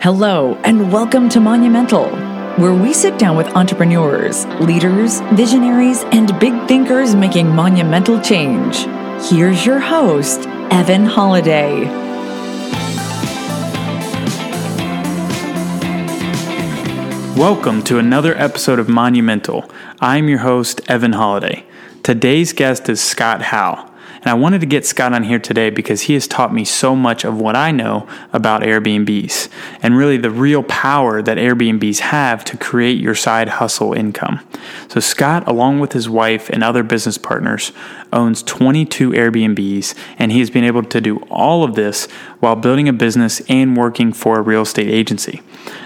Hello, and welcome to Monumental, where we sit down with entrepreneurs, leaders, visionaries, and big thinkers making monumental change. Here's your host, Evan Holiday. Welcome to another episode of Monumental. I'm your host, Evan Holiday. Today's guest is Scott Howe. And I wanted to get Scott on here today because he has taught me so much of what I know about Airbnbs and really the real power that Airbnbs have to create your side hustle income. So, Scott, along with his wife and other business partners, owns 22 Airbnbs, and he has been able to do all of this while building a business and working for a real estate agency.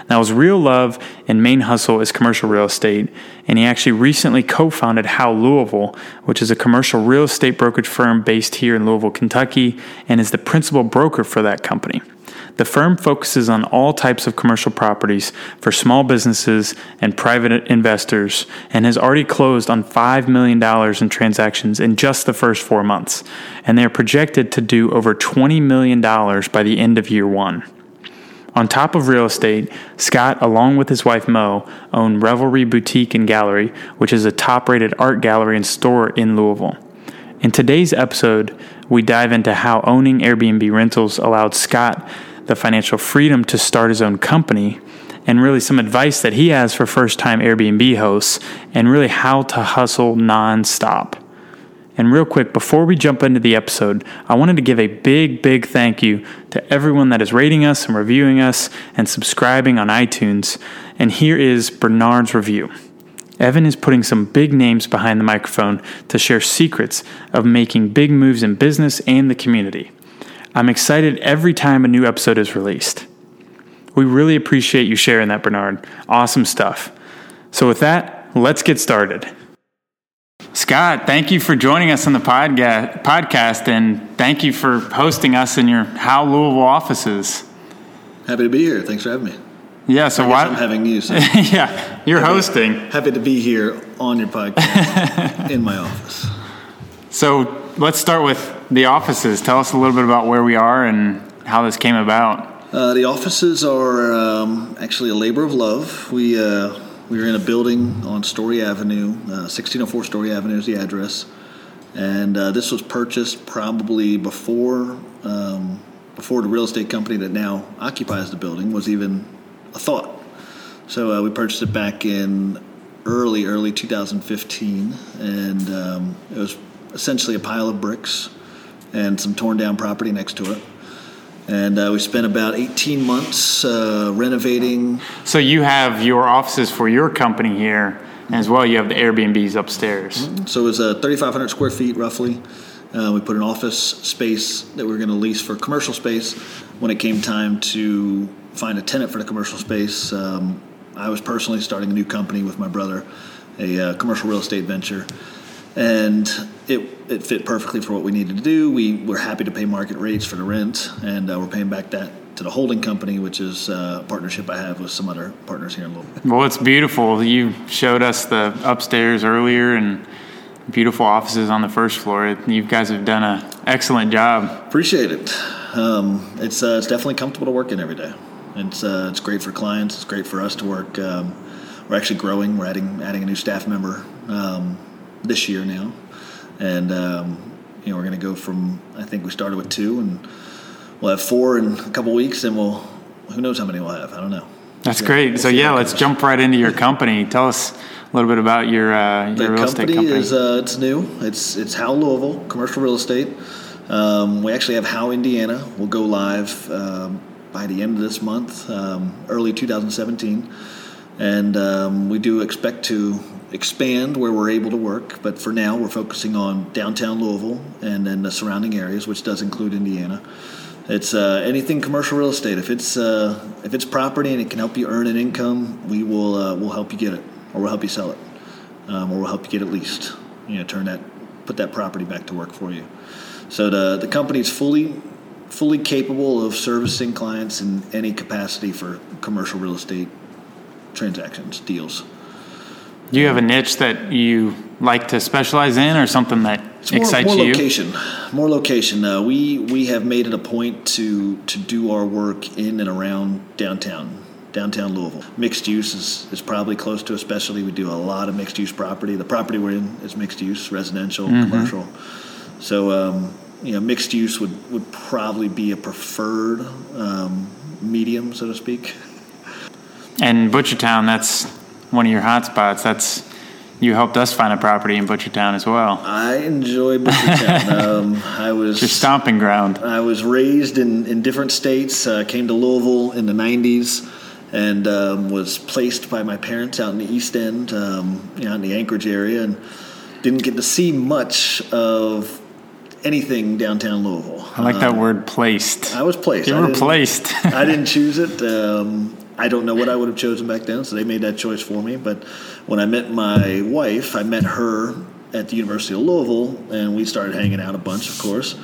Now, his real love and main hustle is commercial real estate, and he actually recently co founded Howe Louisville, which is a commercial real estate brokerage firm based here in Louisville, Kentucky, and is the principal broker for that company. The firm focuses on all types of commercial properties for small businesses and private investors and has already closed on $5 million in transactions in just the first four months. And they are projected to do over $20 million by the end of year one. On top of real estate, Scott, along with his wife Mo, own Revelry Boutique and Gallery, which is a top rated art gallery and store in Louisville. In today's episode, we dive into how owning Airbnb rentals allowed Scott the financial freedom to start his own company and really some advice that he has for first time Airbnb hosts and really how to hustle nonstop. And real quick, before we jump into the episode, I wanted to give a big, big thank you to everyone that is rating us and reviewing us and subscribing on iTunes. And here is Bernard's review. Evan is putting some big names behind the microphone to share secrets of making big moves in business and the community. I'm excited every time a new episode is released. We really appreciate you sharing that, Bernard. Awesome stuff. So, with that, let's get started. Scott, thank you for joining us on the podcast, and thank you for hosting us in your Howe Louisville offices. Happy to be here. Thanks for having me. Yeah, so why I'm having you? So yeah, you're happy, hosting. Happy to be here on your podcast in my office. So let's start with the offices. Tell us a little bit about where we are and how this came about. Uh, the offices are um, actually a labor of love. We uh, we are in a building on Story Avenue, uh, 1604 Story Avenue is the address, and uh, this was purchased probably before um, before the real estate company that now occupies the building was even a thought. So uh, we purchased it back in early early 2015, and um, it was essentially a pile of bricks and some torn down property next to it. And uh, we spent about 18 months uh, renovating. So you have your offices for your company here, and as well you have the Airbnbs upstairs. Mm-hmm. So it was uh, 3,500 square feet roughly. Uh, we put an office space that we were going to lease for commercial space. When it came time to find a tenant for the commercial space, um, I was personally starting a new company with my brother, a uh, commercial real estate venture and it, it fit perfectly for what we needed to do. We were happy to pay market rates for the rent, and uh, we're paying back that to the holding company, which is uh, a partnership I have with some other partners here in Louisville. Well, it's beautiful. You showed us the upstairs earlier and beautiful offices on the first floor. You guys have done an excellent job. Appreciate it. Um, it's uh, it's definitely comfortable to work in every day. It's uh, it's great for clients. It's great for us to work. Um, we're actually growing. We're adding adding a new staff member. Um, this year now, and um, you know we're going to go from I think we started with two, and we'll have four in a couple weeks, and we'll who knows how many we'll have. I don't know. That's so, great. So yeah, let's jump right into your company. Tell us a little bit about your uh, your the real estate company. Is, uh, it's new. It's it's Howe Louisville Commercial Real Estate. Um, we actually have Howe Indiana. We'll go live um, by the end of this month, um, early 2017, and um, we do expect to expand where we're able to work, but for now we're focusing on downtown Louisville and then the surrounding areas, which does include Indiana. It's uh, anything commercial real estate. If it's uh, if it's property and it can help you earn an income, we will uh, we'll help you get it, or we'll help you sell it, um, or we'll help you get it leased. You know, turn that put that property back to work for you. So the the company is fully fully capable of servicing clients in any capacity for commercial real estate transactions deals. Do you have a niche that you like to specialize in, or something that more, excites more you? location, more location. Uh, we we have made it a point to to do our work in and around downtown, downtown Louisville. Mixed use is, is probably close to a specialty. We do a lot of mixed use property. The property we're in is mixed use, residential, Mm-hmm. commercial. So um, you know, mixed use would would probably be a preferred um, medium, so to speak. And Butchertown, that's one of your hot spots. That's you helped us find a property in Butchertown as well. I enjoy Butchertown. um, I was Your stomping ground. I was raised in, in different states. Uh, came to Louisville in the '90s, and um, was placed by my parents out in the East End, um, you know, in the Anchorage area, and didn't get to see much of anything downtown Louisville. I like that word placed. I was placed. You I were didn't- placed. I didn't choose it. Um, I don't know what I would have chosen back then, so they made that choice for me. But when I met my wife, I met her at the University of Louisville, and we started hanging out a bunch, of course.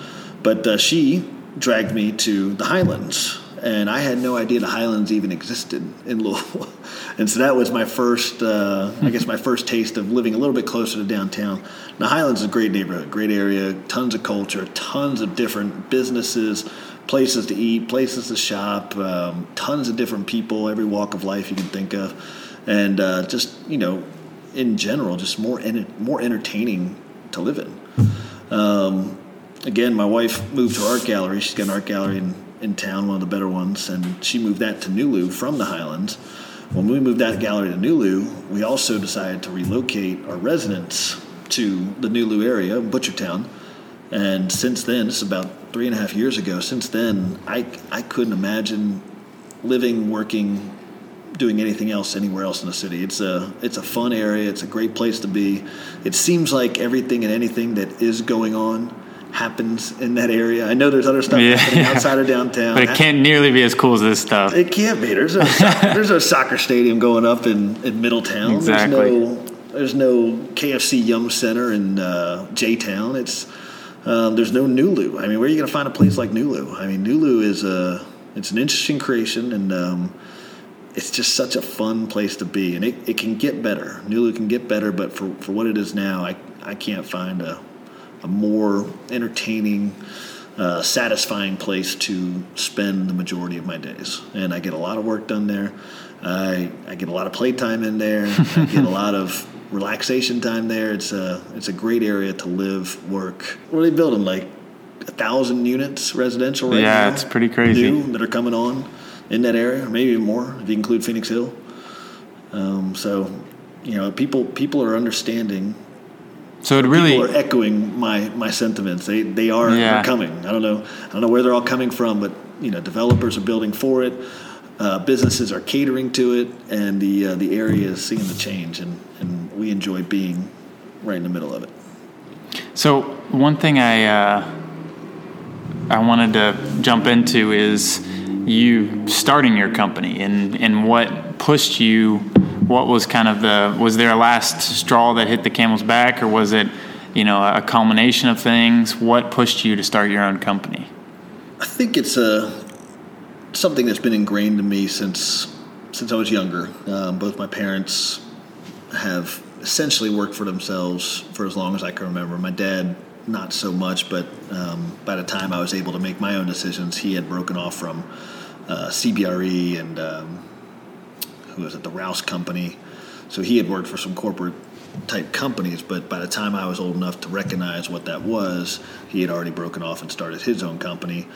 But uh, she dragged me to the Highlands, and I had no idea the Highlands even existed in Louisville. And so that was my first, uh, I guess, my first taste of living a little bit closer to downtown. The Highlands is a great neighborhood, great area, tons of culture, tons of different businesses, places to eat, places to shop, um, tons of different people, every walk of life you can think of, and uh, just you know, in general, just more enter- more entertaining to live in. Um, again, my wife moved her art gallery. She's got an art gallery in, in town, one of the better ones, and she moved that to Nulu from the Highlands. When we moved that gallery to Nulu, we also decided to relocate our residence to the Nulu area, Butchertown. And since then, it's about three and a half years ago. Since then, I, I couldn't imagine living, working, doing anything else anywhere else in the city. It's a it's a fun area. It's a great place to be. It seems like everything and anything that is going on happens in that area. I know there's other stuff Yeah, happening yeah. outside of downtown. but it can't nearly be as cool as this stuff. It can't be. There's a there's a soccer stadium going up in, in Middletown. Exactly. There's no there's no KFC Yum Center in uh, J Town. It's um, there's no Nulu. I mean, where are you going to find a place like Nulu? I mean, Nulu is a it's an interesting creation, and um, it's just such a fun place to be. And it, it can get better. Nulu can get better, but for, for what it is now, I I can't find a a more entertaining, uh, satisfying place to spend the majority of my days. And I get a lot of work done there. I, I get a lot of playtime in there. I get a lot of relaxation time there. It's a it's a great area to live, work. What are they building? Like a thousand units residential right Yeah, now? it's pretty crazy. New that are coming on in that area, maybe even more if you include Phoenix Hill. Um, so, you know, people people are understanding So it people really, are echoing my my sentiments. They they are Yeah. coming. I don't know I don't know where they're all coming from, but you know, developers are building for it. Uh, businesses are catering to it, and the uh, the area is seeing the change, and, and we enjoy being right in the middle of it. So one thing I uh, I wanted to jump into is you starting your company and and what pushed you. What was kind of the was there a last straw that hit the camel's back, or was it you know a culmination of things? What pushed you to start your own company? I think it's a something that's been ingrained in me since since I was younger. Um, both my parents have essentially worked for themselves for as long as I can remember. My dad, not so much, but um, by the time I was able to make my own decisions, he had broken off from uh, CBRE and um, who was it, the Rouse Company. So he had worked for some corporate type companies, but by the time I was old enough to recognize what that was, he had already broken off and started his own company.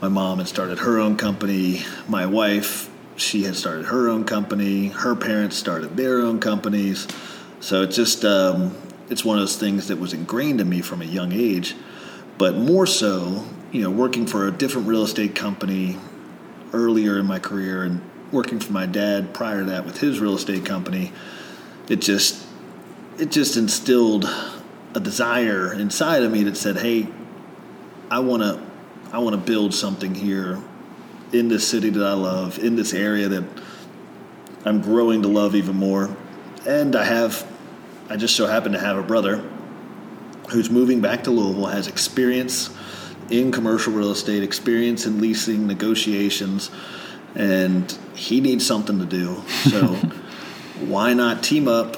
My mom had started her own company. My wife, she had started her own company. Her parents started their own companies. So it's just, um, it's one of those things that was ingrained in me from a young age. But more so, you know, working for a different real estate company earlier in my career and working for my dad prior to that with his real estate company, it just it just instilled a desire inside of me that said, "Hey, I want to I want to build something here in this city that I love, in this area that I'm growing to love even more." And I have I just so happen to have a brother who's moving back to Louisville, has experience in commercial real estate, experience in leasing negotiations, and he needs something to do. So why not team up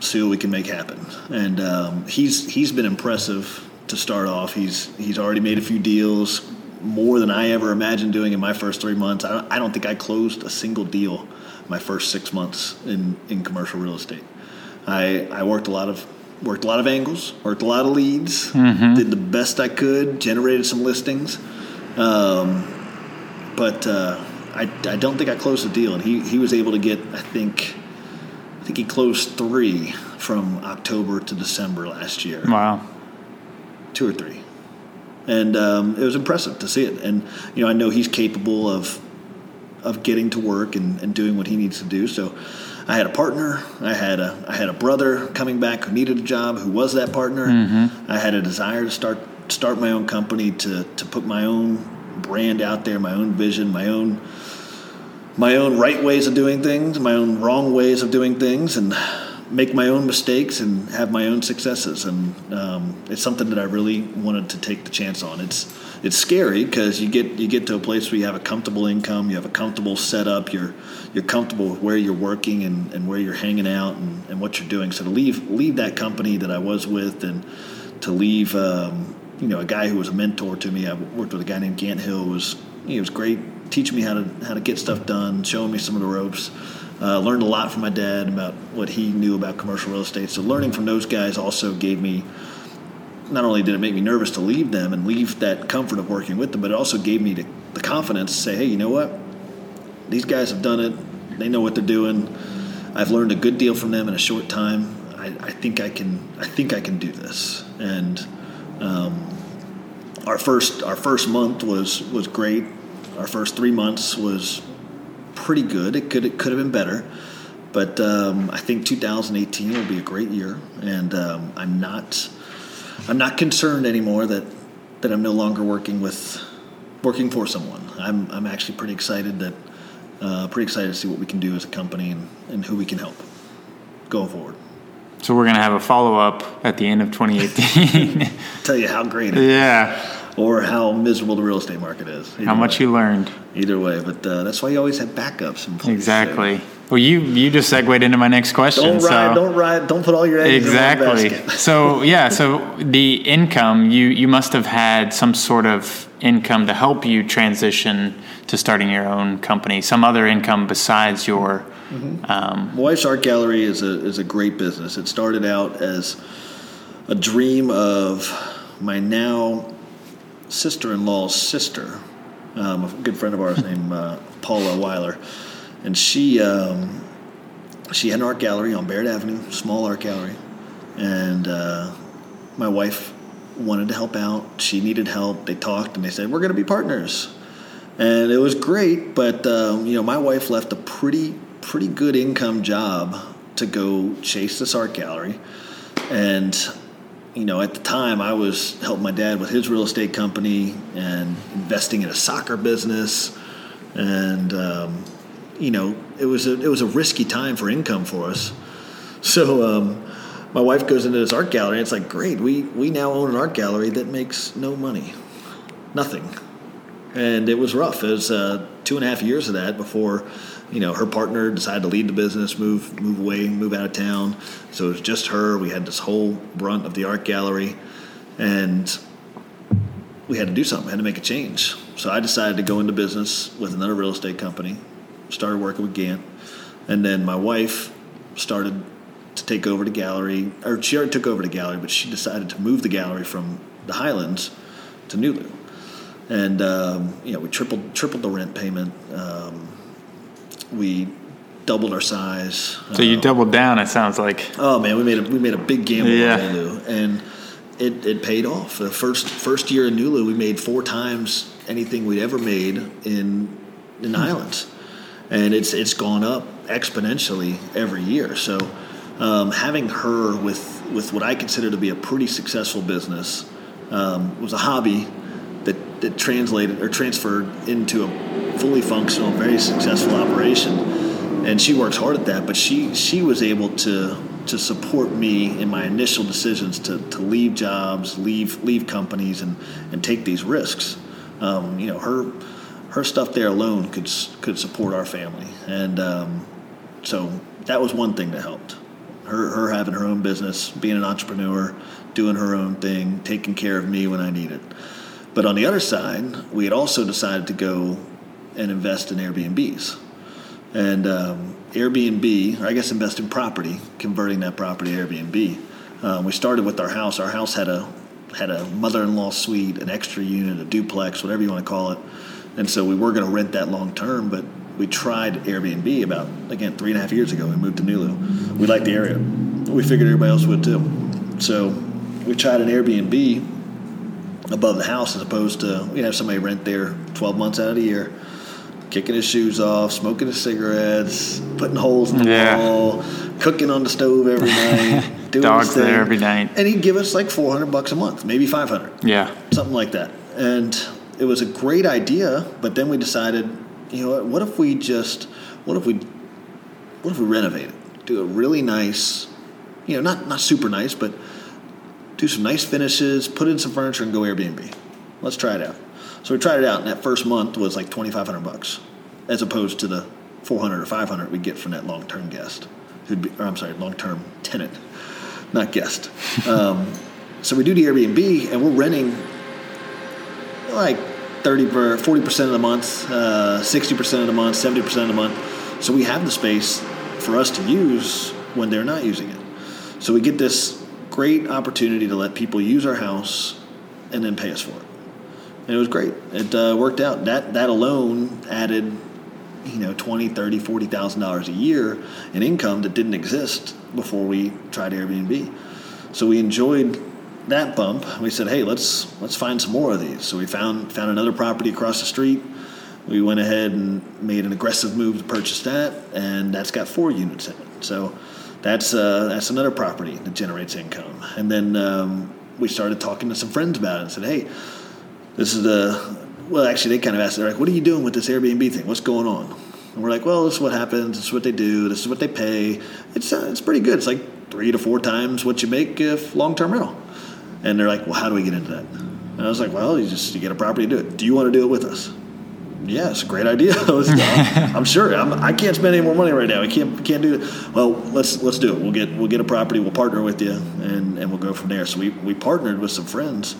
see what we can make happen. And um, he's he's been impressive to start off. He's he's already made a few deals, more than I ever imagined doing in my first three months. I don't, I don't think I closed a single deal my first six months in, in commercial real estate. I I worked a lot of worked a lot of angles, worked a lot of leads, mm-hmm. did the best I could, generated some listings. Um, but uh, I, I don't think I closed the deal, and he, he was able to get I think I think he closed three from October to December last year. Wow, two or three, and um, it was impressive to see it. And you know I know he's capable of of getting to work and, and doing what he needs to do. So I had a partner. I had a I had a brother coming back who needed a job, who was that partner. Mm-hmm. I had a desire to start start my own company to to put my own brand out there, my own vision, my own my own right ways of doing things, my own wrong ways of doing things, and make my own mistakes and have my own successes. And um, it's something that I really wanted to take the chance on. It's it's scary because you get you get to a place where you have a comfortable income, you have a comfortable setup, you're you're comfortable with where you're working and, and where you're hanging out and, and what you're doing. So to leave leave that company that I was with and to leave um, you know a guy who was a mentor to me. I worked with a guy named Gant Hill. was he was great, teaching me how to how to get stuff done, showing me some of the ropes. Uh, learned a lot from my dad about what he knew about commercial real estate. So learning from those guys also gave me not only did it make me nervous to leave them and leave that comfort of working with them, but it also gave me the, the confidence to say, hey, you know what? These guys have done it. They know what they're doing. I've learned a good deal from them in a short time. I, I think I can. I think I can do this. And um, our first our first month was was great. Our first three months was pretty good. It could it could have been better, but um, I think 2018 will be a great year, and um, I'm not I'm not concerned anymore that that I'm no longer working with working for someone. I'm I'm actually pretty excited that uh, pretty excited to see what we can do as a company and, and who we can help going forward. So we're gonna have a follow up at the end of 2018. Tell you how great it yeah. Is, or how miserable the real estate market is. How much way. you learned. Either way, but uh, that's why you always have backups. And exactly. Well, you you just segued into my next question. Don't ride, so. don't ride, don't put all your eggs exactly. in one basket. so yeah, so the income you you must have had some sort of income to help you transition to starting your own company. Some other income besides your. Mm-hmm. Um, wife's art gallery is a is a great business. It started out as a dream of my now sister-in-law's sister, um, a good friend of ours named uh, Paula Weiler and she um, she had an art gallery on Barrett Avenue, small art gallery, and uh, my wife wanted to help out. She needed help. They talked and they said we're going to be partners, and it was great. But um, you know, my wife left a pretty pretty good income job to go chase this art gallery, and you know, at the time, I was helping my dad with his real estate company and investing in a soccer business, and um, you know, it was a it was a risky time for income for us. So um, my wife goes into this art gallery, and it's like, great, we we now own an art gallery that makes no money, nothing, and it was rough. It was uh, two and a half years of that before, you know, her partner decided to leave the business, move move away, move out of town. So it was just her. We had this whole brunt of the art gallery, and we had to do something. We had to make a change. So I decided to go into business with another real estate company started working with Gant, and then my wife started to take over the gallery, or she already took over the gallery, but she decided to move the gallery from the Highlands to Nulu, and um, you know we tripled tripled the rent payment. Um, we doubled our size. So you um, doubled down. It sounds like. Oh man, we made a we made a big gamble yeah. on Nulu, and it, it paid off. The first first year in Nulu, we made four times anything we'd ever made in in the Highlands and it's it's gone up exponentially every year. So um, having her with with what I consider to be a pretty successful business um, was a hobby that that translated or transferred into a fully functional, very successful operation. And she works hard at that, but she she was able to to support me in my initial decisions to, to leave jobs, leave leave companies, and and take these risks. Um, you know, her her stuff there alone could could support our family, and um, so that was one thing that helped. Her her having her own business, being an entrepreneur, doing her own thing, taking care of me when I needed. But on the other side, we had also decided to go and invest in Airbnbs. And um, Airbnb, or I guess invest in property, converting that property to Airbnb. Um, we started with our house. Our house had a had a mother-in-law suite, an extra unit, a duplex, whatever you want to call it. And so we were going to rent that long term, but we tried Airbnb about again three and a half years ago. We moved to Nulu. We liked the area. We figured everybody else would too. So we tried an Airbnb above the house as opposed to we have somebody rent there 12 months out of the year kicking his shoes off, smoking his cigarettes, putting holes in the Yeah. wall, cooking on the stove every night, doing Dogs there every night. And he'd give us like 400 bucks a month, maybe 500, Yeah. something like that. And it was a great idea, but then we decided, you know what, what if we just, what if we, what if we renovate it? Do a really nice, you know, not, not super nice, but do some nice finishes, put in some furniture, and go Airbnb. Let's try it out. So we tried it out, and that first month was like twenty five hundred bucks, as opposed to the four hundred or five hundred we get from that long term guest, who'd be, or I'm sorry, long term tenant, not guest. Um, so we do the Airbnb, and we're renting like 30 per 40 percent of the month, uh, 60 percent of the month, 70 percent of the month. So we have the space for us to use when they're not using it. So we get this great opportunity to let people use our house and then pay us for it. And it was great. It uh, worked out. That that alone added, you know, twenty, thirty, forty thousand dollars a year in income that didn't exist before we tried Airbnb. So we enjoyed that bump. We said, hey, let's let's find some more of these. So we found found another property across the street. We went ahead and made an aggressive move to purchase that, and that's got four units in it. So that's uh, that's another property that generates income. And then um, we started talking to some friends about it and said, hey, this is the well actually they kind of asked they're like what are you doing with this airbnb thing what's going on and we're like well this is what happens this is what they do this is what they pay it's uh, it's pretty good it's like three to four times what you make if long-term rental and they're like well how do we get into that and i was like well you just you get a property to do it do you want to do it with us yeah, it's a great idea. I'm sure. I'm, I can't spend any more money right now. We can't can't do it. Well, let's let's do it. We'll get we'll get a property. We'll partner with you, and, and we'll go from there. So we, we partnered with some friends,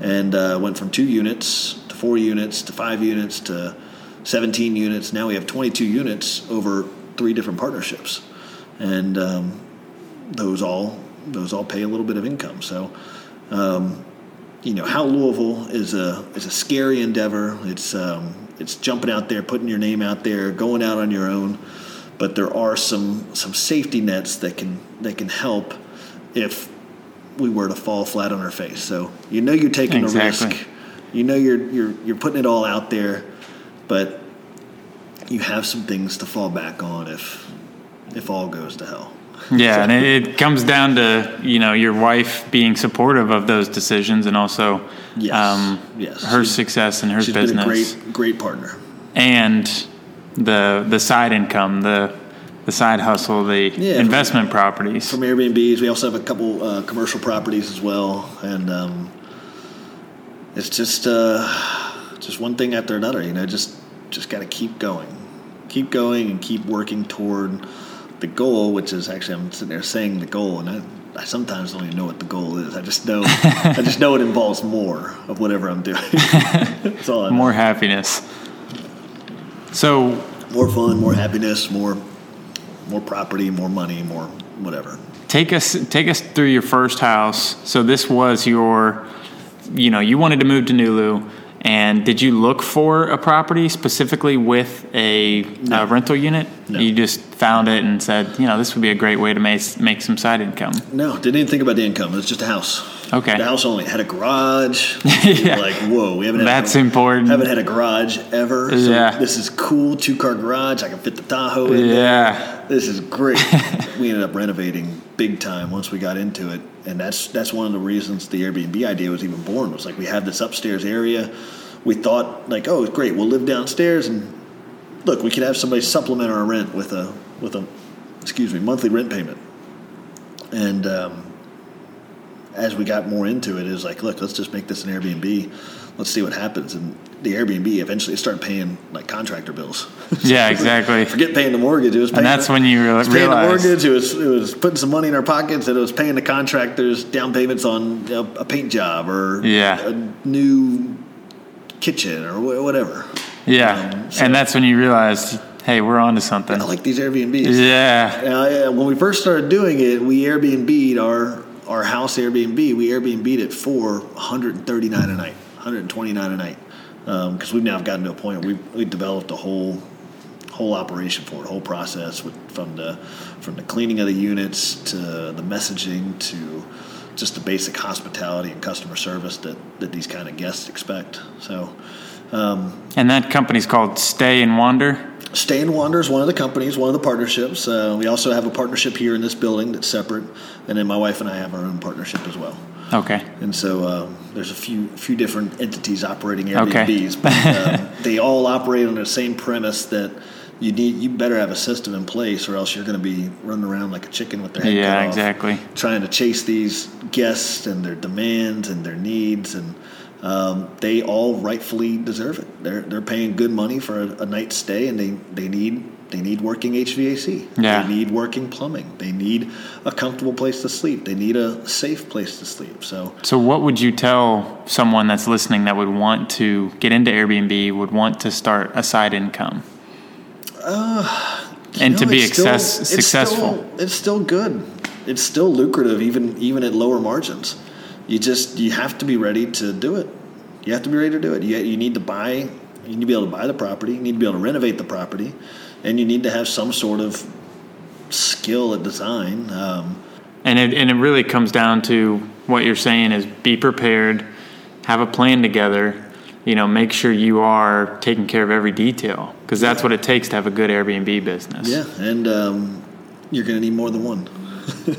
and uh, went from two units to four units to five units to 17 units. Now we have 22 units over three different partnerships, and um, those all those all pay a little bit of income. So. Um, you know Howe Louisville is a is a scary endeavor. It's um, it's jumping out there, putting your name out there, going out on your own. But there are some some safety nets that can that can help if we were to fall flat on our face. So you know you're taking Exactly. a risk. You know you're you're you're putting it all out there, but you have some things to fall back on if if all goes to hell. Yeah, and it, it comes down to you know your wife being supportive of those decisions, and also Yes. um, Yes. her She's- success and her She's business, great great partner. and the the side income, the the side hustle, the Yeah, from- investment properties. from Airbnbs. We also have a couple uh, commercial properties as well, and um, it's just uh, just one thing after another. You know, just just got to keep going, keep going, and keep working toward the goal. Which is actually I'm sitting there saying the goal, and I, I sometimes don't even know what the goal is. I just know I just know it involves more of whatever I'm doing. That's all I know. more happiness. So more fun, more happiness, more more property, more money, more whatever. take us take us through your first house. So this was your, you know, you wanted to move to Nulu, and did you look for a property specifically with a, a rental unit? No. You just found it and said, you know, this would be a great way to make make some side income. No, didn't even think about the income. It was just a house. Okay. The house only had a garage. Yeah. Like, whoa, we haven't had That's a, important. Haven't had a garage ever. So Yeah. This is cool. Two car garage. I can fit the Tahoe in there. Yeah, This is great. we ended up renovating big time once we got into it, and that's that's one of the reasons the Airbnb idea was even born. Was like we have this upstairs area. We thought like, oh, great, we'll live downstairs, and look, we could have somebody supplement our rent with a with a excuse me monthly rent payment. And um, as we got more into it, it was like, look, let's just make this an Airbnb. Let's see what happens. And the Airbnb eventually started paying like contractor bills. Yeah, exactly. Forget paying the mortgage. It was paying And that's the, when you it real- was paying the realize. mortgage. It was it was putting some money in our pockets, and it was paying the contractors down payments on know, a paint job or Yeah. a new kitchen or wha- whatever. Yeah, Um, so- and that's when you realized, hey, we're onto something. I like these Airbnbs. Yeah, Uh, yeah, when we first started doing it, we Airbnb'd our our house Airbnb. We Airbnb'd it for 139 a night, 129 a night, because we've now gotten to a point where we we developed a whole whole operation for it, whole process with, from the from the cleaning of the units to the messaging to just the basic hospitality and customer service that, that these kind of guests expect. So. and that company's called Stay and Wander. Stay and Wander is one of the companies, one of the partnerships. Uh, we also have a partnership here in this building that's separate, and then my wife and I have our own partnership as well. Okay, And so um, there's a few few different entities operating Okay. Airbnbs, but um, they all operate on the same premise that you need you better have a system in place, or else you're going to be running around like a chicken with their head Yeah, cut off, exactly. trying to chase these guests and their demands and their needs and. Um, they all rightfully deserve it. They're they're paying good money for a, a night's stay, and they, they need they need working HVAC. Yeah. They need working plumbing. They need a comfortable place to sleep. They need a safe place to sleep. So so what would you tell someone that's listening that would want to get into Airbnb, would want to start a side income, uh, and to be it's still- success, it's successful? Still, it's still good. It's still lucrative, even even at lower margins. You just you have to be ready to do it. You have to be ready to do it. You, you need to buy. You need to be able to buy the property. You need to be able to renovate the property, and you need to have some sort of skill at design. Um, And it, and it really comes down to what you're saying is be prepared, have a plan together, you know, make sure you are taking care of every detail because that's what it takes to have a good Airbnb business. yeah, and um, you're going to need more than one. you're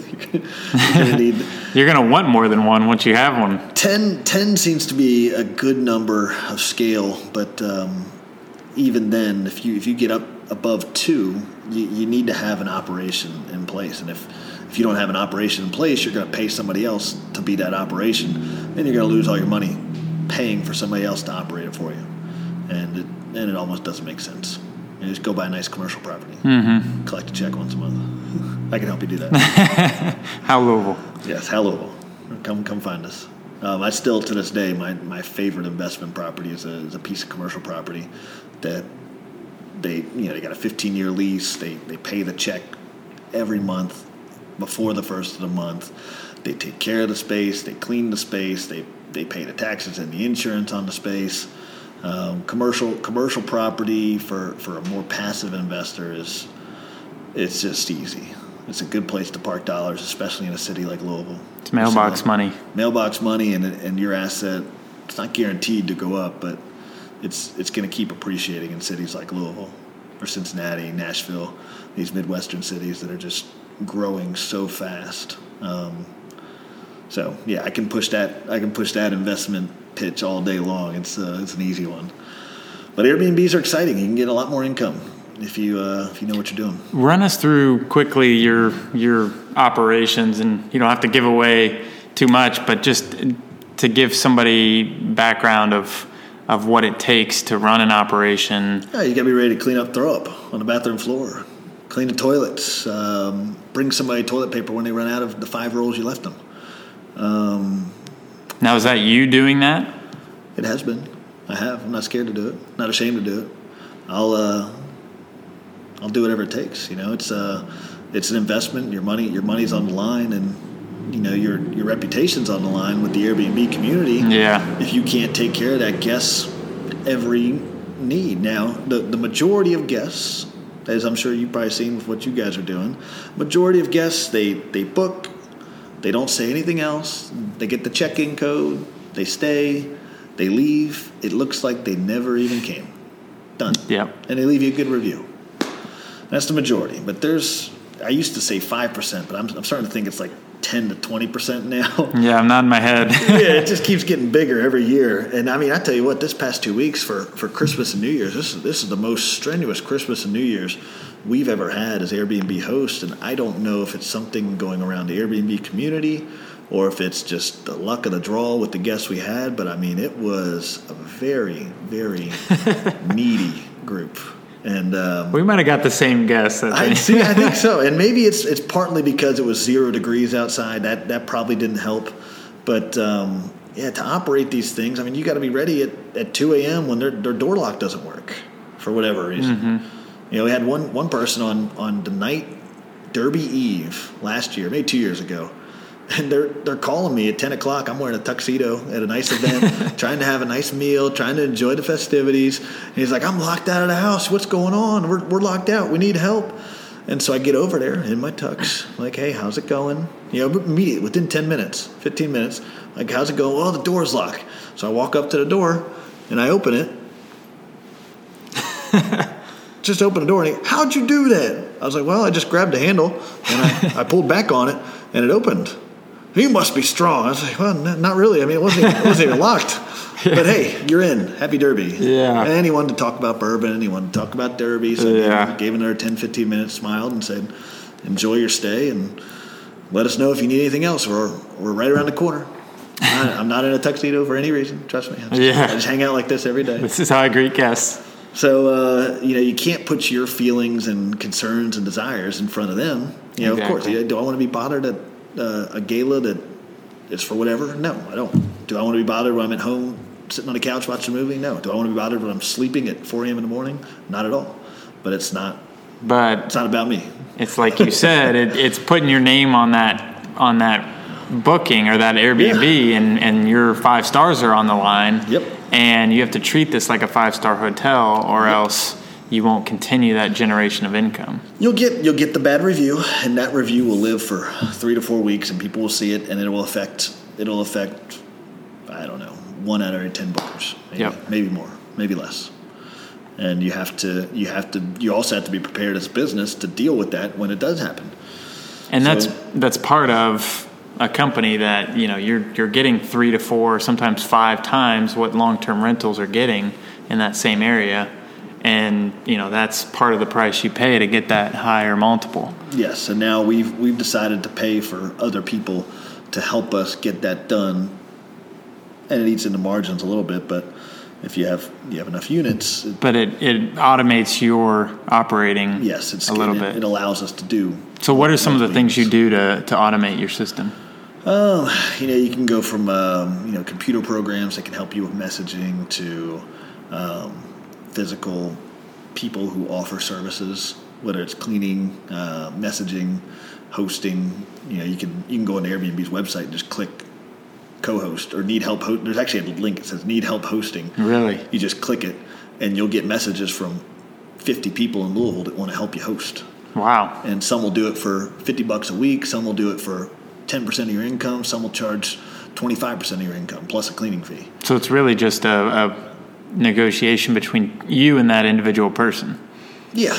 going to need You're going to want more than one once you have one. 10, 10 seems to be a good number of scale, but um, even then, if you if you get up above two, you, you need to have an operation in place. And if if you don't have an operation in place, you're going to pay somebody else to be that operation. Then you're going to lose all your money paying for somebody else to operate it for you, and it, and it almost doesn't make sense. You just go buy a nice commercial property, mm-hmm. collect a check once a month. I can help you do that. Howe Louisville? Yes, hello. Come come find us. Um, I still to this day my, my favorite investment property is a, is a piece of commercial property that they you know they got a 15 year lease. They they pay the check every month before the first of the month. They take care of the space. They clean the space. They they pay the taxes and the insurance on the space. Um, commercial commercial property for, for a more passive investor is it's just easy. It's a good place to park dollars, especially in a city like Louisville. It's mailbox So, money. Mailbox money and, and your asset, it's not guaranteed to go up, but it's it's going to keep appreciating in cities like Louisville or Cincinnati, Nashville, these Midwestern cities that are just growing so fast. Um, so yeah, I can push that. I can push that investment pitch all day long. It's uh, it's an easy one. But Airbnbs are exciting. You can get a lot more income if you uh, if you know what you're doing. Run us through quickly your your operations, and you don't have to give away too much, but just to give somebody background of of what it takes to run an operation. Yeah, you got to be ready to clean up throw up on the bathroom floor, clean the toilets, um, bring somebody toilet paper when they run out of the five rolls you left them. Um, Now, is that you doing that? It has been. I have. I'm not scared to do it. Not ashamed to do it. I'll uh, I'll do whatever it takes. You know, it's uh, it's an investment. Your money your money's on the line, and you know your your reputation's on the line with the Airbnb community. Yeah. If you can't take care of that guest's every need, now the the majority of guests, as I'm sure you've probably seen with what you guys are doing, majority of guests they they book, they don't say anything else. They get the check-in code, they stay, they leave. It looks like they never even came. Done. Yeah. And they leave you a good review. That's the majority. But there's, I used to say 5%, but I'm, I'm starting to think it's like 10 to 20% now. Yeah, I'm nodding my head. yeah, it just keeps getting bigger every year. And I mean, I tell you what, this past two weeks for, for Christmas and New Year's, this is, this is the most strenuous Christmas and New Year's we've ever had as Airbnb hosts. And I don't know if it's something going around the Airbnb community or if it's just the luck of the draw with the guests we had. But I mean, it was a very, very needy group. And um, We might have got the same guess. I see. I think so, and maybe it's it's partly because it was zero degrees outside. That that probably didn't help. But um, yeah, to operate these things, I mean, you got to be ready at, at two a.m. when their their door lock doesn't work for whatever reason. You know, we had one one person on on the night Derby Eve last year, maybe two years ago. And they're they're calling me at ten o'clock. I'm wearing a tuxedo at a nice event, trying to have a nice meal, trying to enjoy the festivities. And he's like, "I'm locked out of the house. What's going on? We're we're locked out. We need help." And so I get over there in my tux, like, "Hey, how's it going?" You know, immediately within ten minutes, fifteen minutes, like, "How's it going?" Well, the door's locked. So I walk up to the door and I open it. just open the door and he, how'd you do that? I was like, well, I just grabbed the handle and I, I pulled back on it and it opened. You must be strong. I was like, well, not really. I mean, it wasn't, even, it wasn't even locked. But hey, you're in. Happy Derby. Yeah. And he to talk about bourbon anyone to talk about Derby. So Yeah. Gave another 10, 15 minutes, smiled and said, enjoy your stay and let us know if you need anything else. We're, we're right around the corner. I'm not in a tuxedo for any reason. Trust me. I just, Yeah. I just hang out like this every day. This is how I greet guests. So uh, you know you can't put your feelings and concerns and desires in front of them. You know, of course, Exactly. do I want to be bothered at uh, a gala that is for whatever? No, I don't. Do I want to be bothered when I'm at home sitting on the couch watching a movie? No. Do I want to be bothered when I'm sleeping at 4 a.m. in the morning? Not at all. But it's not. But It's not about me. it's like you said, it, it's putting your name on that on that booking or that Airbnb, and and your five stars are on the line. Yep. And you have to treat this like a five star hotel, or else you won't continue that generation of income. You'll get you'll get the bad review, and that review will live for three to four weeks, and people will see it, and it will affect it'll affect I don't know one out of every ten bookers, maybe, Yep. maybe more, maybe less. And you have to you have to you also have to be prepared as a business to deal with that when it does happen. And that's that's part of a company that you know you're you're getting three to four, sometimes five times what long term rentals are getting in that same area, and you know that's part of the price you pay to get that higher multiple. Yes, and now we've we've decided to pay for other people to help us get that done, and it eats into margins a little bit, but if you have you have enough units, it, But it, it automates your operating yes, it's a little it, bit. It allows us to do so what are some of the things you do to, to automate your system? Um, you know, you can go from um, you know computer programs that can help you with messaging to um, physical people who offer services, whether it's cleaning, uh, messaging, hosting. You know, you can you can go on Airbnb's website and just click co-host or need help. Ho- There's actually a link that says need help hosting. Really? You just click it, and you'll get messages from 50 people in Louisville that want to help you host Wow. and some will do it for 50 bucks a week some will do it for 10% of your income some will charge 25% of your income plus a cleaning fee So it's really just a, a negotiation between you and that individual person. yeah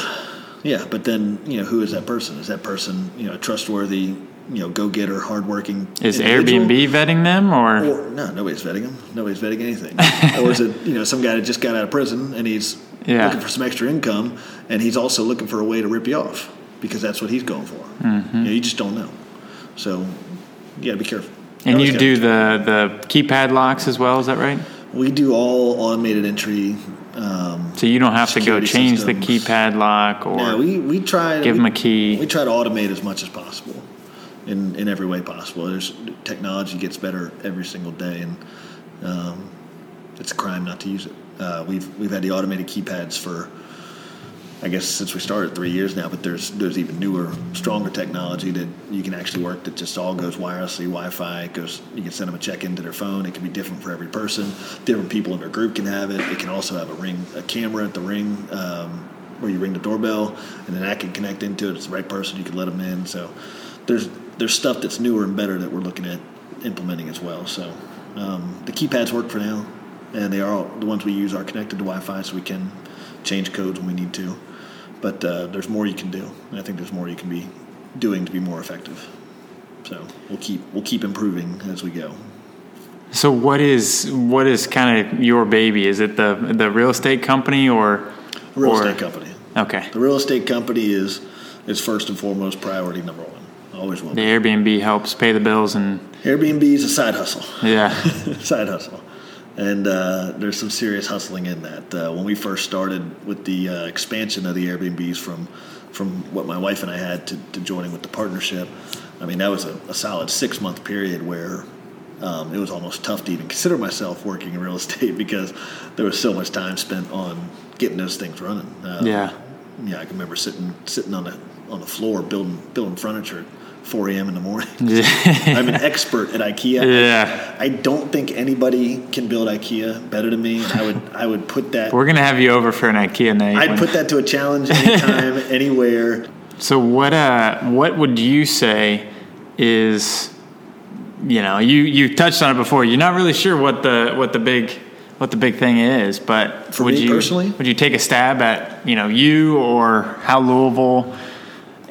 yeah but then you know who is that person is that person you know a trustworthy you know go-getter hardworking Is individual? Airbnb vetting them or? or no nobody's vetting them nobody's vetting anything or is it you know some guy that just got out of prison and he's Yeah. looking for some extra income and he's also looking for a way to rip you off because that's what he's going for Mm-hmm. you, know, you just don't know so you got to be careful And you do the, the keypad locks as well, is that right? We do all automated entry. Um, So you don't have to go change the keypad lock or yeah, we, we try give we, them a key. We try to automate as much as possible, in in every way possible. There's technology gets better every single day, and um, it's a crime not to use it. Uh, we've we've had the automated keypads for. I guess since we started three years now, but there's there's even newer, stronger technology that you can actually work that just all goes wirelessly, Wi-Fi. Goes, you can send them a check into their phone. It can be different for every person. Different people in their group can have it. It can also have a ring, a camera at the ring um, where you ring the doorbell, and then that can connect into it. It's the right person. You can let them in. So there's there's stuff that's newer and better that we're looking at implementing as well. So um, the keypads work for now, and they are all, the ones we use are connected to Wi-Fi, so we can change codes when we need to. But uh, there's more you can do, and I think there's more you can be doing to be more effective. So we'll keep we'll keep improving as we go. So what is what is kind of your baby? Is it the the real estate company or Real or- estate company. Okay. The real estate company is is first and foremost priority number one. Always will. The. Airbnb helps pay the bills and Airbnb is a side hustle. Yeah. side hustle. And uh, there's some serious hustling in that. Uh, when we first started with the uh, expansion of the Airbnbs from from what my wife and I had to, to joining with the partnership, I mean that was a, a solid six month period where um, it was almost tough to even consider myself working in real estate because there was so much time spent on getting those things running. Um, yeah. Yeah, I can remember sitting sitting on the on the floor building building furniture 4 a.m. in the morning. I'm an expert at IKEA. Yeah. I, I don't think anybody can build IKEA better than me. I would I would put that. We're gonna have you over for an IKEA night. I'd when- put that to a challenge anytime, anywhere. So what uh what would you say is you know, you you touched on it before. You're not really sure what the what the big what the big thing is, but For would me you personally? would you take a stab at, you know, you or Howe Louisville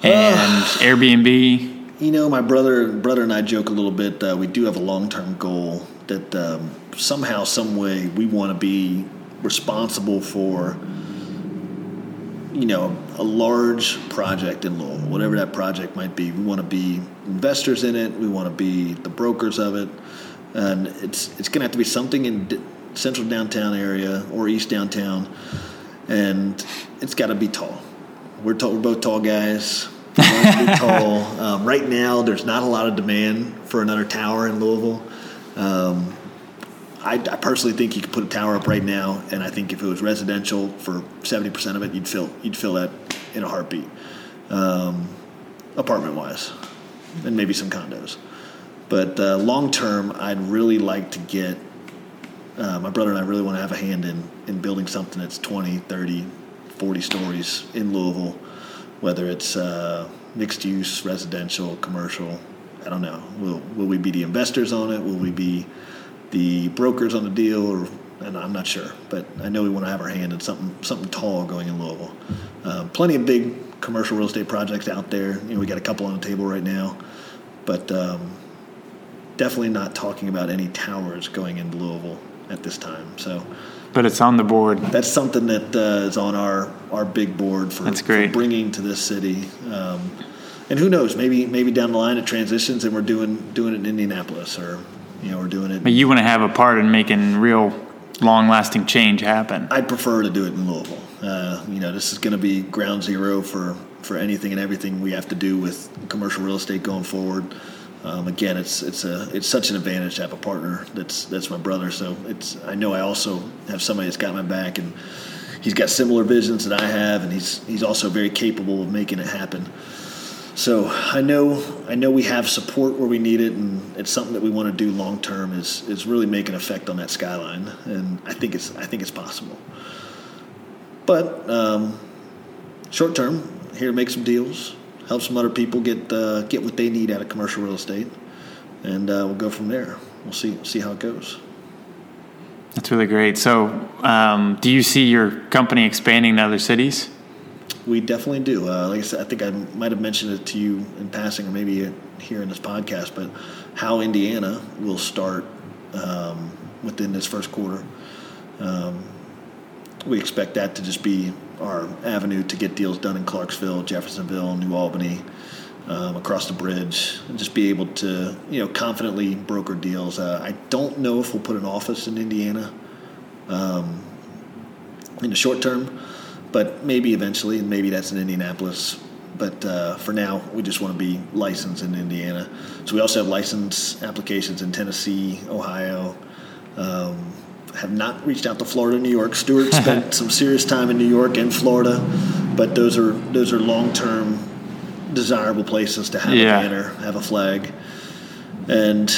and Airbnb? You know, my brother brother and I joke a little bit. Uh, we do have a long term goal that um, somehow, some way, we want to be responsible for. You know, a large project in Louisville, whatever that project might be. We want to be investors in it. We want to be the brokers of it, and it's it's going to have to be something in central downtown area or east downtown, and it's got to be tall. We're, tall, we're both tall guys. Tall. Um, right now, there's not a lot of demand for another tower in Louisville. Um, I, I personally think you could put a tower up right now, and I think if it was residential for seventy percent of it, you'd fill you'd fill that in a heartbeat, um, apartment wise, and maybe some condos. But uh, long term, I'd really like to get. Uh, my brother and I really want to have a hand in, in building something that's 20, 30, 40 stories in Louisville, whether it's uh, mixed use, residential, commercial. I don't know. Will, will we be the investors on it? Will we be the brokers on the deal? Or and I'm not sure, but I know we want to have our hand in something something tall going in Louisville. Uh, plenty of big commercial real estate projects out there. You know, we got a couple on the table right now, but um, definitely not talking about any towers going into Louisville at this time. So But it's on the board. that's something that uh, is on our, our big board for, That's great. for bringing to this city. Um, and who knows? Maybe maybe down the line it transitions and we're doing doing it in Indianapolis or you know we're doing it. But you want to have a part in making real long lasting change happen. I'd prefer to do it in Louisville. Uh, you know, this is going to be ground zero for, for anything and everything we have to do with commercial real estate going forward. Um, again, it's it's a it's such an advantage to have a partner that's that's my brother. So it's I know I also have somebody that's got my back and he's got similar visions that I have, and he's he's also very capable of making it happen. So I know I know we have support where we need it, and it's something that we want to do long term. Is is really make an effect on that skyline, and I think it's I think it's possible. But um, short term, here to make some deals, help some other people get uh, get what they need out of commercial real estate, and uh, we'll go from there. We'll see see how it goes. That's really great. So, um, do you see your company expanding to other cities? We definitely do. Uh, like I said, I think I might have mentioned it to you in passing, or maybe here in this podcast. But Howe Indiana will start um, within this first quarter. Um, we expect that to just be our avenue to get deals done in Clarksville, Jeffersonville, New Albany, um, across the bridge, and just be able to you know confidently broker deals. Uh, I don't know if we'll put an office in Indiana um, in the short term, but maybe eventually, and maybe that's in Indianapolis. But uh, for now, we just want to be licensed in Indiana. So we also have license applications in Tennessee, Ohio. Have not reached out to Florida, New York. Stuart spent some serious time in New York and Florida, but those are those are long term desirable places to have Yeah. a banner, have a flag, and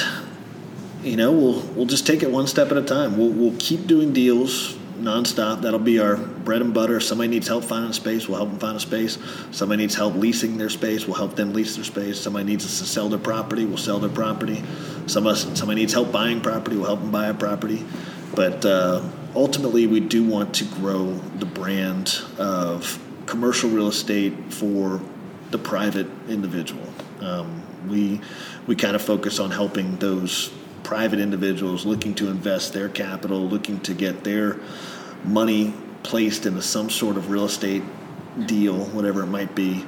you know we'll we'll just take it one step at a time. We'll we'll keep doing deals nonstop. That'll be our bread and butter. If Somebody needs help finding space, we'll help them find a space. Somebody needs help leasing their space, we'll help them lease their space. Somebody needs us to sell their property, we'll sell their property. Some us, somebody needs help buying property, we'll help them buy a property. But uh, ultimately, we do want to grow the brand of commercial real estate for the private individual. Um, we we kind of focus on helping those private individuals looking to invest their capital, looking to get their money placed into some sort of real estate deal, whatever it might be.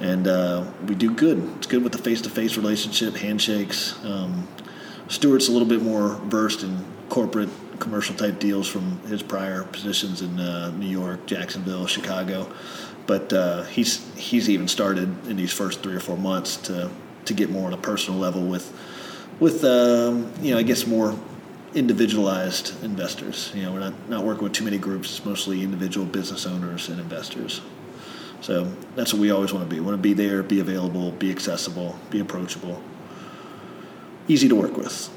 And uh, we do good. It's good with the face-to-face relationship, handshakes. Um, Stuart's a little bit more versed in corporate commercial type deals from his prior positions in uh, New York, Jacksonville, Chicago. But uh, he's he's even started in these first three or four months to to get more on a personal level with with um, you know I guess more individualized investors. You know, we're not, not working with too many groups. It's mostly individual business owners and investors. So that's what we always want to be. We want to be there, be available, be accessible, be approachable, easy to work with,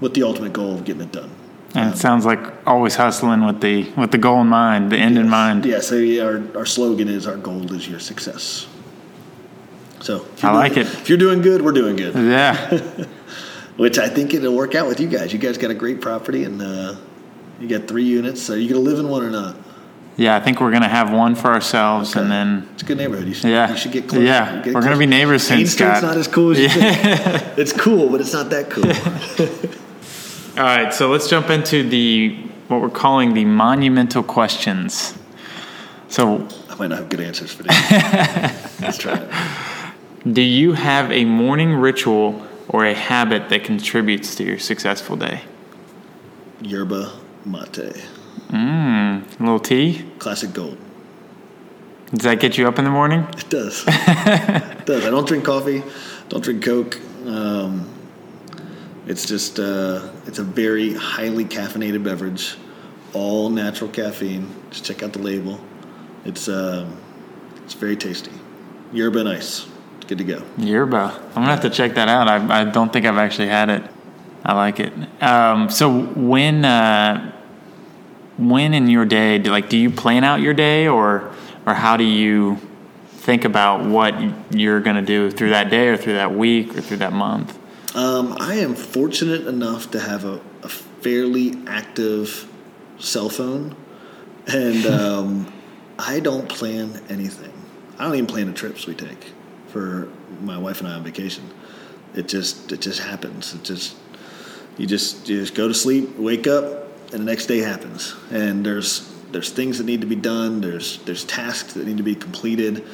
with the ultimate goal of getting it done. And it sounds like always hustling with the with the goal in mind, the end in mind. Yeah. So yeah, our our slogan is "Our goal is your success." So I like doing- it. If you're doing good, we're doing good. Yeah. Which I think it'll work out with you guys. You guys got a great property, and uh, you got three units. Are you to live in one or not? Yeah, I think we're gonna have one for ourselves and then It's a good neighborhood. You should, Yeah. you should get close. Yeah. Get We're gonna be neighbors soon, Street's Scott. not as cool as you think. It's cool, but it's not that cool. All right, so let's jump into the what we're calling the monumental questions. So, I might not have good answers for this. Let's try it. do you have a morning ritual or a habit that contributes to your successful day? Yerba mate, Mmm, A little tea? classic gold. Does that get you up in the morning? It does. it does. I don't drink coffee. Don't drink Coke. Um, it's just uh, it's a very highly caffeinated beverage, all natural caffeine. Just check out the label. It's um, it's very tasty. Yerba and ice. It's good to go. Yerba. I'm gonna have to check that out. I, I don't think I've actually had it. I like it. Um, so when uh, when in your day, do, like, do you plan out your day, or or how do you think about what you're gonna do through that day, or through that week, or through that month? Um, I am fortunate enough to have a, a fairly active cell phone, and um, I don't plan anything. I don't even plan the trips we take for my wife and I on vacation. It just it just happens. It just you just you just go to sleep, wake up, and the next day happens. And there's there's things that need to be done. There's there's tasks that need to be completed.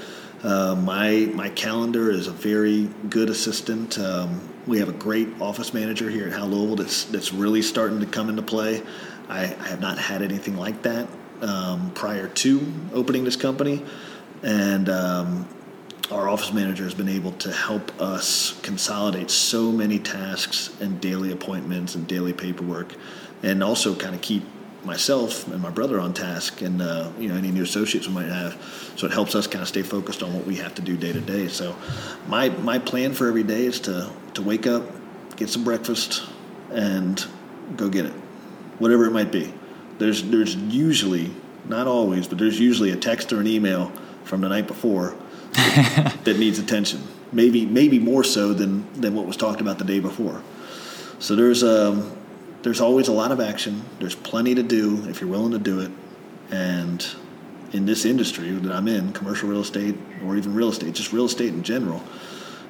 Uh, my my calendar is a very good assistant. Um, we have a great office manager here at Howe Louisville that's that's really starting to come into play. I, I have not had anything like that um, prior to opening this company, and um, our office manager has been able to help us consolidate so many tasks and daily appointments and daily paperwork, and also kind of keep myself and my brother on task and uh, you know any new associates we might have. So it helps us kind of stay focused on what we have to do day to day. So my my plan for every day is to to wake up, get some breakfast, and go get it, whatever it might be. There's there's usually not always, but there's usually a text or an email from the night before that needs attention. Maybe maybe more so than than what was talked about the day before. So there's um, there's always a lot of action. There's plenty to do if you're willing to do it. And in this industry that I'm in, commercial real estate or even real estate, just real estate in general.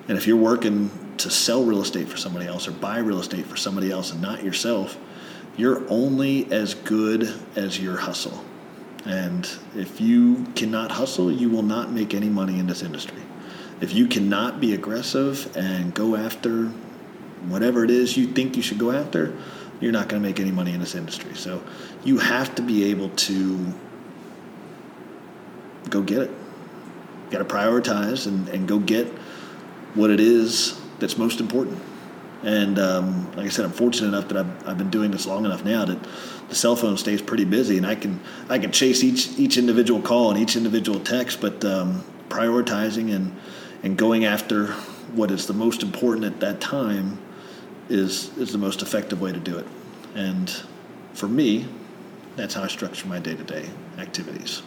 And if you're working to sell real estate for somebody else or buy real estate for somebody else and not yourself, you're only as good as your hustle. And if you cannot hustle, you will not make any money in this industry. If you cannot be aggressive and go after whatever it is you think you should go after, you're not going to make any money in this industry. So you have to be able to go get it. You got to prioritize and, and go get what it is that's most important. And um, like I said, I'm fortunate enough that I've, I've been doing this long enough now that the cell phone stays pretty busy, and I can I can chase each each individual call and each individual text, but um, prioritizing and and going after what is the most important at that time is is the most effective way to do it. And for me, that's how I structure my day to day activities.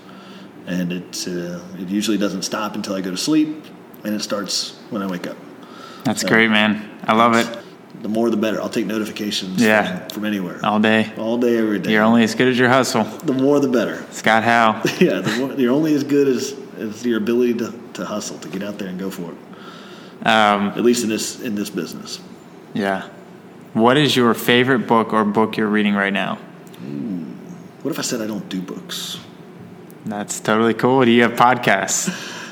And it uh, it usually doesn't stop until I go to sleep, and it starts when I wake up. That's great, man. I love it. The more the better. I'll take notifications Yeah. from, from anywhere. All day. All day, every day. You're only as good as your hustle. the more the better. Scott Howe. Yeah, the more, you're only as good as, as your ability to, to hustle, to get out there and go for it. Um, At least in this in this business. Yeah. What is your favorite book or book you're reading right now? What if I said I don't do books? That's totally cool. Do you have podcasts?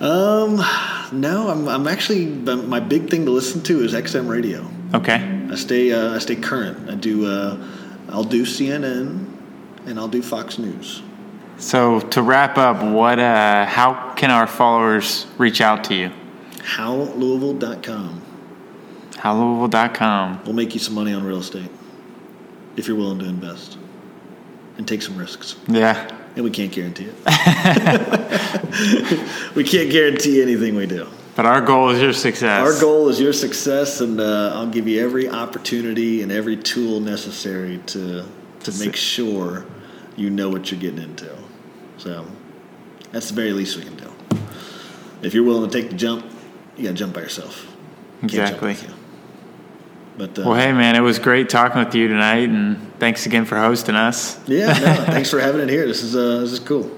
Um, no, I'm, I'm actually my big thing to listen to is XM radio. Okay. I stay uh, I stay current. I do uh, I'll do CNN and I'll do Fox News. So to wrap up, what uh, how can our followers reach out to you? HoweLouisville.com. HoweLouisville.com. We'll make you some money on real estate if you're willing to invest and take some risks. Yeah. And we can't guarantee it. we can't guarantee anything we do. But our goal is your success. Our goal is your success, and uh, I'll give you every opportunity and every tool necessary to to make sure you know what you're getting into. So that's the very least we can do. If you're willing to take the jump, you got to jump by yourself. Can't Exactly. With you. But uh, Well, hey, man, it was great talking with you tonight, and thanks again for hosting us. yeah, no, thanks for having it here. This is uh, this is cool.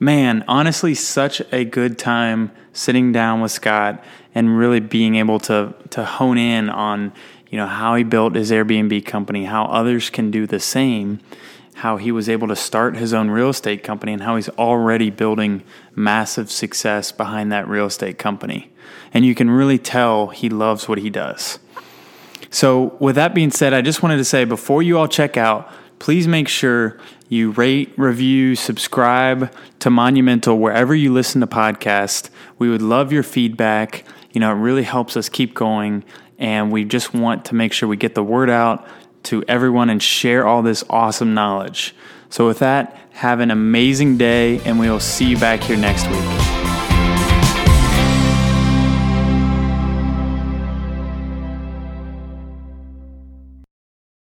Man, honestly, such a good time sitting down with Scott and really being able to to hone in on you know how he built his Airbnb company, how others can do the same, how he was able to start his own real estate company, and how he's already building massive success behind that real estate company. And you can really tell he loves what he does. So, with that being said, I just wanted to say before you all check out, please make sure you rate, review, subscribe to Monumental wherever you listen to podcasts. We would love your feedback. You know, it really helps us keep going. And we just want to make sure we get the word out to everyone and share all this awesome knowledge. So, with that, have an amazing day, and we will see you back here next week.